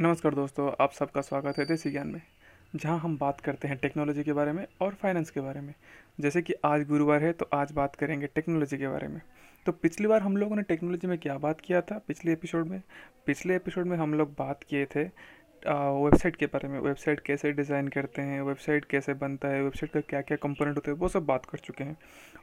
नमस्कार दोस्तों, आप सबका स्वागत है देसी ज्ञान में, जहाँ हम बात करते हैं टेक्नोलॉजी के बारे में और फाइनेंस के बारे में। जैसे कि आज गुरुवार है तो आज बात करेंगे टेक्नोलॉजी के बारे में। तो पिछली बार हम लोगों ने टेक्नोलॉजी में क्या बात किया था? पिछले एपिसोड में, पिछले एपिसोड में हम लोग बात किए थे वेबसाइट के बारे में, वेबसाइट कैसे डिज़ाइन करते हैं, वेबसाइट कैसे बनता है, वेबसाइट का क्या क्या कंपोनेंट होते हैं, वो सब बात कर चुके हैं।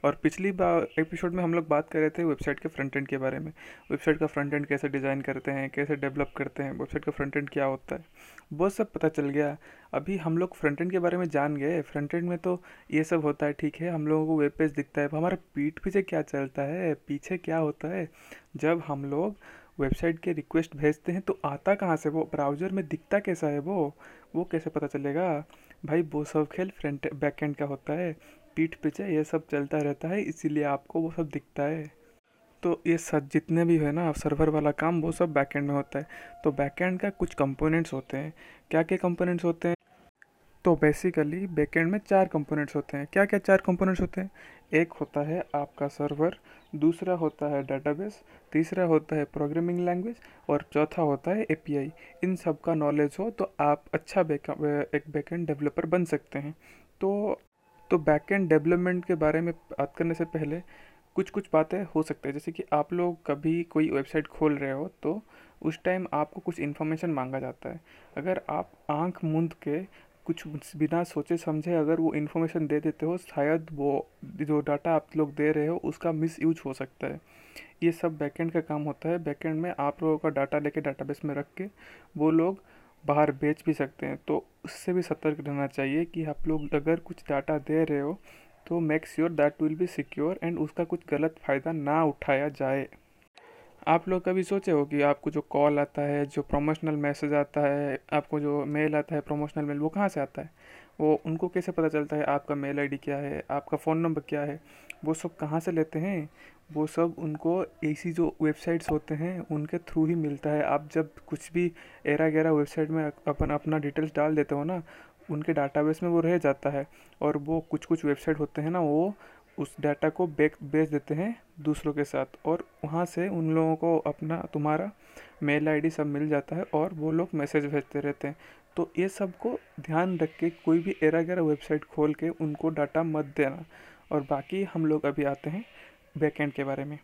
और पिछली बार एपिसोड में हम लोग बात कर रहे थे वेबसाइट के फ्रंट एंड के बारे में। वेबसाइट का फ्रंट एंड कैसे डिज़ाइन करते हैं, कैसे डेवलप करते हैं, वेबसाइट का फ्रंट एंड क्या होता है, वो सब पता चल गया। अभी हम लोग फ्रंट एंड के बारे में जान गए। फ्रंट एंड में तो ये सब होता है, ठीक है, हम लोगों को वेब पेज दिखता है। हमारा पीठ पीछे क्या चलता है, पीछे क्या होता है, जब हम लोग वेबसाइट के रिक्वेस्ट भेजते हैं तो आता कहाँ से? वो ब्राउज़र में दिखता कैसा है वो? वो कैसे पता चलेगा? भाई, वो सब खेल फ्रंट बैक एंड का होता है, पीठ पीछे, ये सब चलता रहता है, इसीलिए आपको वो सब दिखता है। तो ये सब जितने भी है ना, सर्वर वाला काम, वो सब बैक एंड में होता है। तो बैक एंड का कुछ कंपोनेंट्स होते हैं। क्या क्या कंपोनेंट्स होते हैं? तो बेसिकली बैकेंड में चार कंपोनेंट्स होते हैं। क्या क्या चार कंपोनेंट्स होते हैं? एक होता है आपका सर्वर दूसरा होता है डेटाबेस तीसरा होता है प्रोग्रामिंग लैंग्वेज और चौथा होता है एपीआई इन सब का नॉलेज हो तो आप अच्छा एक बैकेंड डेवलपर बन सकते हैं। तो तो बैकेंड डेवलपमेंट के बारे में बात करने से पहले कुछ कुछ बातें हो सकती है। जैसे कि आप लोग कभी कोई वेबसाइट खोल रहे हो तो उस टाइम आपको कुछ इन्फॉर्मेशन मांगा जाता है। अगर आप आँख मूंद के कुछ बिना सोचे समझे अगर वो इन्फॉर्मेशन दे देते हो, शायद वो जो डाटा आप लोग दे रहे हो, उसका मिस यूज़ हो सकता है। ये सब बैकेंड का काम होता है। बैकेंड में आप लोगों का डाटा लेके डाटाबेस में रख के वो लोग बाहर बेच भी सकते हैं। तो उससे भी सतर्क रहना चाहिए कि आप लोग अगर कुछ डाटा दे रहे हो तो make sure that will be secure and उसका कुछ गलत फ़ायदा ना उठाया जाए। आप लोग कभी सोचे हो कि आपको जो कॉल आता है, जो प्रमोशनल मैसेज आता है, आपको जो मेल आता है प्रमोशनल मेल वो कहाँ से आता है? वो उनको कैसे पता चलता है आपका मेल आईडी क्या है, आपका फ़ोन नंबर क्या है? वो सब कहाँ से लेते हैं? वो सब उनको ऐसी जो वेबसाइट्स होते हैं, उनके थ्रू ही मिलता है। आप जब कुछ भी एरा गैरा वेबसाइट में अपन अपना डिटेल्स डाल देते हो ना, उनके डाटाबेस में वो रह जाता है। और वो कुछ कुछ वेबसाइट होते हैं ना, वो उस डाटा को बेच बेच देते हैं दूसरों के साथ और वहाँ से उन लोगों को अपना, तुम्हारा मेल आईडी सब मिल जाता है और वो लोग मैसेज भेजते रहते हैं। तो ये सबको ध्यान रख के कोई भी एरा गैरा वेबसाइट खोल के उनको डाटा मत देना। और बाकी हम लोग अभी आते हैं बैकेंड के बारे में।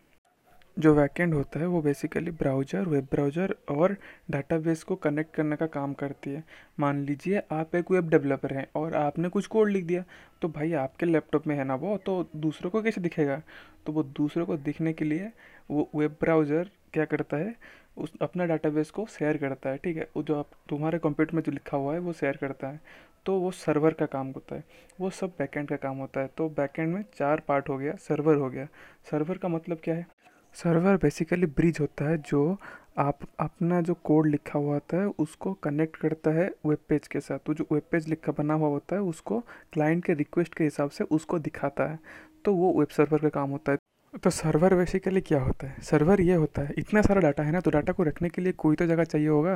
जो बैकेंड होता है, वो बेसिकली ब्राउज़र वेब ब्राउज़र और डाटाबेस को कनेक्ट करने का काम करती है। मान लीजिए आप एक वेब डेवलपर हैं और आपने कुछ कोड लिख दिया तो भाई आपके लैपटॉप में है ना वो तो दूसरों को कैसे दिखेगा? तो वो दूसरों को दिखने के लिए वो वेब ब्राउज़र क्या करता है, उस अपना डाटाबेस को शेयर करता है, ठीक है? वो जो आप, तुम्हारे कंप्यूटर में जो लिखा हुआ है, वो शेयर करता है। तो वो सर्वर का काम होता है। वो सब बैकेंड का काम होता है। तो बैकेंड में चार पार्ट हो गया सर्वर हो गया। सर्वर का मतलब क्या है? सर्वर बेसिकली ब्रिज होता है जो आप अपना जो कोड लिखा हुआ होता है, उसको कनेक्ट करता है वेब पेज के साथ। तो जो वेब पेज लिखा बना हुआ होता है, उसको क्लाइंट के रिक्वेस्ट के हिसाब से उसको दिखाता है। तो वो वेब सर्वर का काम होता है। तो सर्वर बेसिकली क्या होता है? सर्वर ये होता है, इतना सारा डाटा है ना तो डाटा को रखने के लिए कोई तो जगह चाहिए होगा।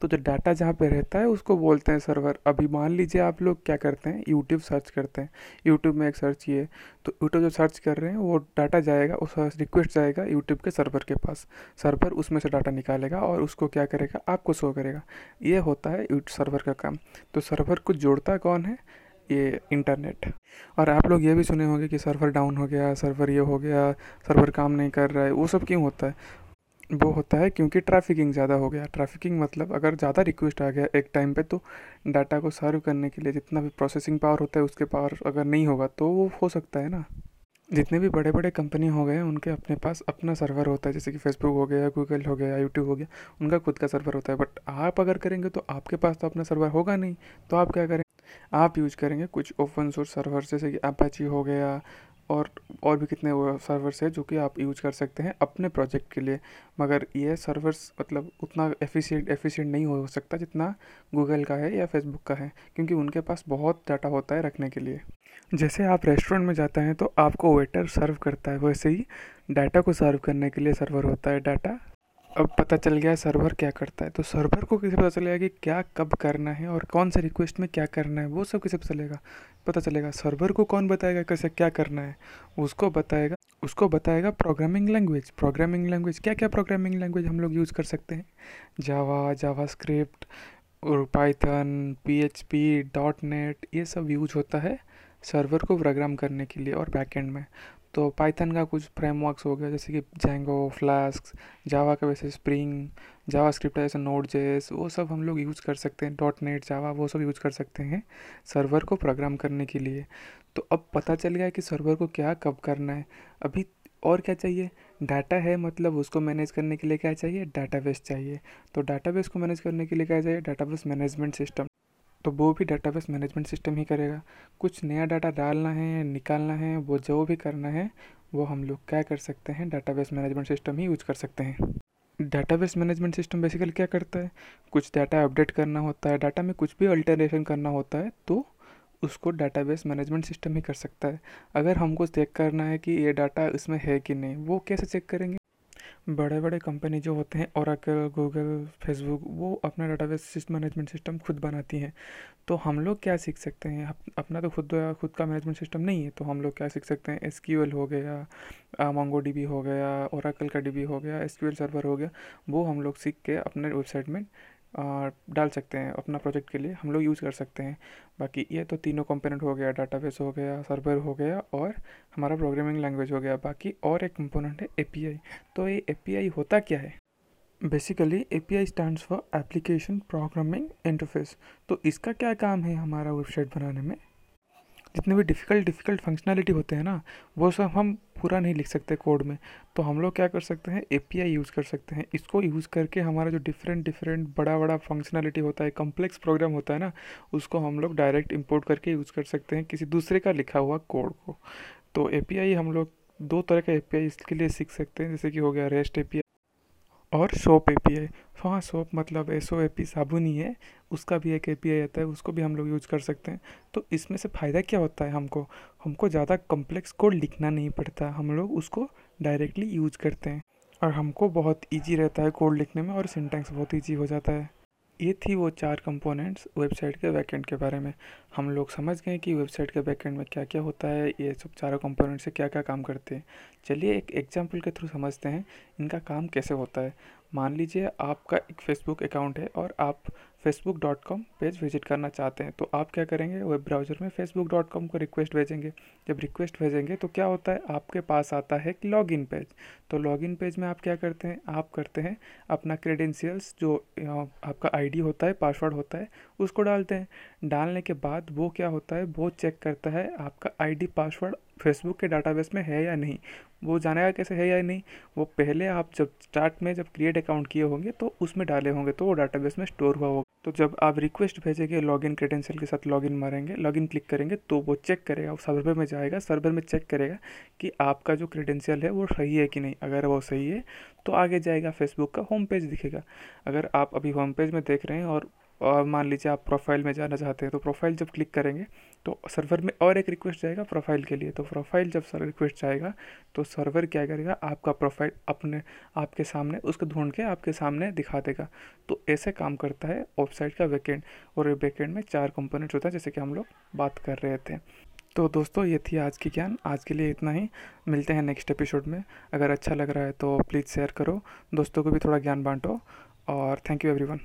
तो जो डाटा जहाँ पे रहता है, उसको बोलते हैं सर्वर अभी मान लीजिए आप लोग क्या करते हैं यूट्यूब सर्च करते हैं। यूट्यूब में एक सर्च किए तो यूट्यूब जो सर्च कर रहे हैं, वो डाटा जाएगा, उस रिक्वेस्ट जाएगा यूट्यूब के सर्वर के पास। सर्वर उसमें से डाटा निकालेगा और उसको क्या करेगा, आपको शो करेगा। ये होता है सर्वर का काम। तो सर्वर को जोड़ता कौन है? ये इंटरनेट। और आप लोग ये भी सुने होंगे कि सर्वर डाउन हो गया, सर्वर ये हो गया, सर्वर काम नहीं कर रहा है, वो सब क्यों होता है? वो होता है क्योंकि ट्रैफिकिंग ज़्यादा हो गया। ट्रैफिकिंग मतलब अगर ज़्यादा रिक्वेस्ट आ गया एक टाइम पे तो डाटा को सर्व करने के लिए जितना भी प्रोसेसिंग पावर होता है, उसके पावर अगर नहीं होगा तो वो हो सकता है ना? जितने भी बड़े बड़े कंपनी हो गए, उनके अपने पास अपना सर्वर होता है, जैसे कि फेसबुक हो गया गूगल हो गया यूट्यूब हो गया, उनका खुद का सर्वर होता है। बट आप अगर करेंगे तो आपके पास तो अपना सर्वर होगा नहीं। तो आप क्या करें? आप यूज़ करेंगे कुछ ओपन सोर्स सर्वर जैसे कि अपाची हो गया और और भी कितने सर्वर्स हैं जो कि आप यूज़ कर सकते हैं अपने प्रोजेक्ट के लिए। मगर ये सर्वर्स मतलब उतना एफिशिएंट एफिशिएंट नहीं हो सकता जितना गूगल का है या फेसबुक का है, क्योंकि उनके पास बहुत डाटा होता है रखने के लिए। जैसे आप रेस्टोरेंट में जाते हैं तो आपको वेटर सर्व करता है, वैसे ही डाटा को सर्व करने के लिए सर्वर होता है डाटा अब पता चल गया सर्वर क्या करता है। तो सर्वर को कैसे पता चलेगा कि क्या कब करना है और कौन से रिक्वेस्ट में क्या करना है, वो सब कैसे पता चलेगा? पता चलेगा सर्वर को कौन बताएगा कैसे क्या करना है। उसको बताएगा उसको बताएगा प्रोग्रामिंग लैंग्वेज प्रोग्रामिंग लैंग्वेज क्या क्या प्रोग्रामिंग लैंग्वेज हम लोग यूज़ कर सकते हैं? जावा जावा स्क्रिप्ट और Python P H P dot net ये सब यूज़ होता है सर्वर को प्रोग्राम करने के लिए और बैकएंड में। तो पाइथन का कुछ फ्रेमवर्क्स हो गया, जैसे कि जेंगो फ्लास्क जावा का वैसे स्प्रिंग जावा स्क्रिप्ट जैसे नोट जेस वो सब हम लोग यूज़ कर सकते हैं डॉट नेट जावा वो सब यूज़ कर सकते हैं सर्वर को प्रोग्राम करने के लिए। तो अब पता चल गया कि सर्वर को क्या कब करना है। अभी और क्या चाहिए? डाटा है मतलब उसको मैनेज करने के लिए क्या चाहिए? डाटाबेस चाहिए। तो डाटाबेस को मैनेज करने के लिए क्या चाहिए? डाटाबेस मैनेजमेंट सिस्टम तो वो भी डाटाबेस मैनेजमेंट सिस्टम ही करेगा। कुछ नया डाटा डालना है, निकालना है, वो जो भी करना है, वो हम लोग क्या कर सकते हैं? डाटाबेस मैनेजमेंट सिस्टम ही यूज़ कर सकते हैं। डाटाबेस मैनेजमेंट सिस्टम बेसिकली क्या करता है? कुछ डाटा अपडेट करना होता है डाटा में कुछ भी अल्टरेशन करना होता है तो उसको डाटाबेस मैनेजमेंट सिस्टम ही कर सकता है। अगर हमको चेक करना है कि ये डाटा इसमें है कि नहीं, वो कैसे चेक करेंगे? बड़े बड़े कंपनी जो होते हैं ओरेकल गूगल फेसबुक वो अपना डाटाबेस मैनेजमेंट सिस्टम खुद बनाती हैं। तो हम लोग क्या सीख सकते हैं? अपना तो खुद खुद का मैनेजमेंट सिस्टम नहीं है तो हम लोग क्या सीख सकते हैं? एसक्यूएल हो गया मोंगो डी हो गया ओराकल का डीबी हो गया एसक्यूएल सर्वर हो गया, वो हम लोग सीख के अपने वेबसाइट में डाल सकते हैं अपना प्रोजेक्ट के लिए। हम लोग यूज़ कर सकते हैं। बाकी ये तो तीनों कंपोनेंट हो गया डाटाबेस हो गया सर्वर हो गया और हमारा प्रोग्रामिंग लैंग्वेज हो गया। बाकी और एक कंपोनेंट है एपीआई तो ये एपीआई होता क्या है? Basically A P I stand for application programming interface तो इसका क्या काम है हमारा वेबसाइट बनाने में? जितने भी डिफ़िकल्ट डिफ़िकल्ट फंक्शनैलिटी होते हैं ना, वो सब हम पूरा नहीं लिख सकते कोड में। तो हम लोग क्या कर सकते हैं एपीआई यूज़ कर सकते हैं। इसको यूज़ करके हमारा जो डिफरेंट डिफरेंट बड़ा बड़ा फंक्शनैलिटी होता है कम्प्लेक्स प्रोग्राम होता है ना, उसको हम लोग डायरेक्ट इम्पोर्ट करके यूज़ कर सकते हैं किसी दूसरे का लिखा हुआ कोड को। तो एपीआई हम लोग दो तरह का API इसके लिए सीख सकते हैं, जैसे कि हो गया रेस्ट एपीआई और सोप ए पी आई हाँ सोप मतलब एस ओ ए पी साबुन ही है। उसका भी एक ए पी आई आता है, उसको भी हम लोग यूज़ कर सकते हैं। तो इसमें से फ़ायदा क्या होता है हमको? हमको ज़्यादा कॉम्प्लेक्स कोड लिखना नहीं पड़ता। हम लोग उसको डायरेक्टली यूज़ करते हैं। और हमको बहुत ईजी रहता है कोड लिखने में और सिंटेक्स बहुत ईजी हो जाता है। ये थी वो चार कंपोनेंट्स वेबसाइट के बैकएंड के बारे में। हम लोग समझ गए कि वेबसाइट के बैकएंड में क्या क्या होता है, ये सब चारों कंपोनेंट से क्या क्या काम करते हैं। चलिए एक एग्जांपल के थ्रू समझते हैं, इनका काम कैसे होता है। मान लीजिए आपका एक फेसबुक अकाउंट है और आप Facebook dot com page visit करना चाहते हैं तो आप क्या करेंगे? वेब ब्राउज़र में फेसबुक डॉट कॉम को रिक्वेस्ट भेजेंगे। जब रिक्वेस्ट भेजेंगे तो क्या होता है? आपके पास आता है लॉग इन पेज तो लॉग इन पेज में आप क्या करते हैं? आप करते हैं अपना क्रेडेंशियल्स जो आपका आईडी होता है पासवर्ड होता है, उसको डालते हैं। डालने के बाद वो क्या होता है? वो चेक करता है आपका आईडी पासवर्ड फेसबुक के डाटाबेस में है या नहीं। वो जानेगा कैसे है या नहीं। वो पहले आप जब स्टार्ट में जब क्रिएट अकाउंट किए होंगे तो उसमें डाले होंगे तो वो डाटाबेस में स्टोर हुआ होगा। तो जब आप रिक्वेस्ट भेजेंगे लॉगिन क्रेडेंशियल के साथ लॉगिन मारेंगे लॉगिन क्लिक करेंगे तो वो चेक करेगा, वो सर्वर में जाएगा सर्वर में चेक करेगा कि आपका जो क्रेडेंशियल है वो सही है कि नहीं। अगर वो सही है तो आगे जाएगा फेसबुक का होम पेज दिखेगा। अगर आप अभी होम पेज में देख रहे हैं और और मान लीजिए आप प्रोफ़ाइल में जाना चाहते हैं तो प्रोफ़ाइल जब क्लिक करेंगे तो सर्वर में और एक रिक्वेस्ट जाएगा प्रोफ़ाइल के लिए। तो प्रोफ़ाइल जब सर रिक्वेस्ट जाएगा तो सर्वर क्या करेगा? आपका प्रोफ़ाइल अपने, आपके सामने, उसको ढूंढ के आपके सामने दिखा देगा। तो ऐसे काम करता है वेबसाइट का बैकेंड और बैकेंड में चार कंपोनेंट्स होता है, जैसे कि हम लोग बात कर रहे थे। तो दोस्तों, ये थी आज की ज्ञान। आज के लिए इतना ही। मिलते हैं नेक्स्ट एपिसोड में। अगर अच्छा लग रहा है तो प्लीज़ शेयर करो। दोस्तों को भी थोड़ा ज्ञान बांटो। और थैंक यू एवरीवन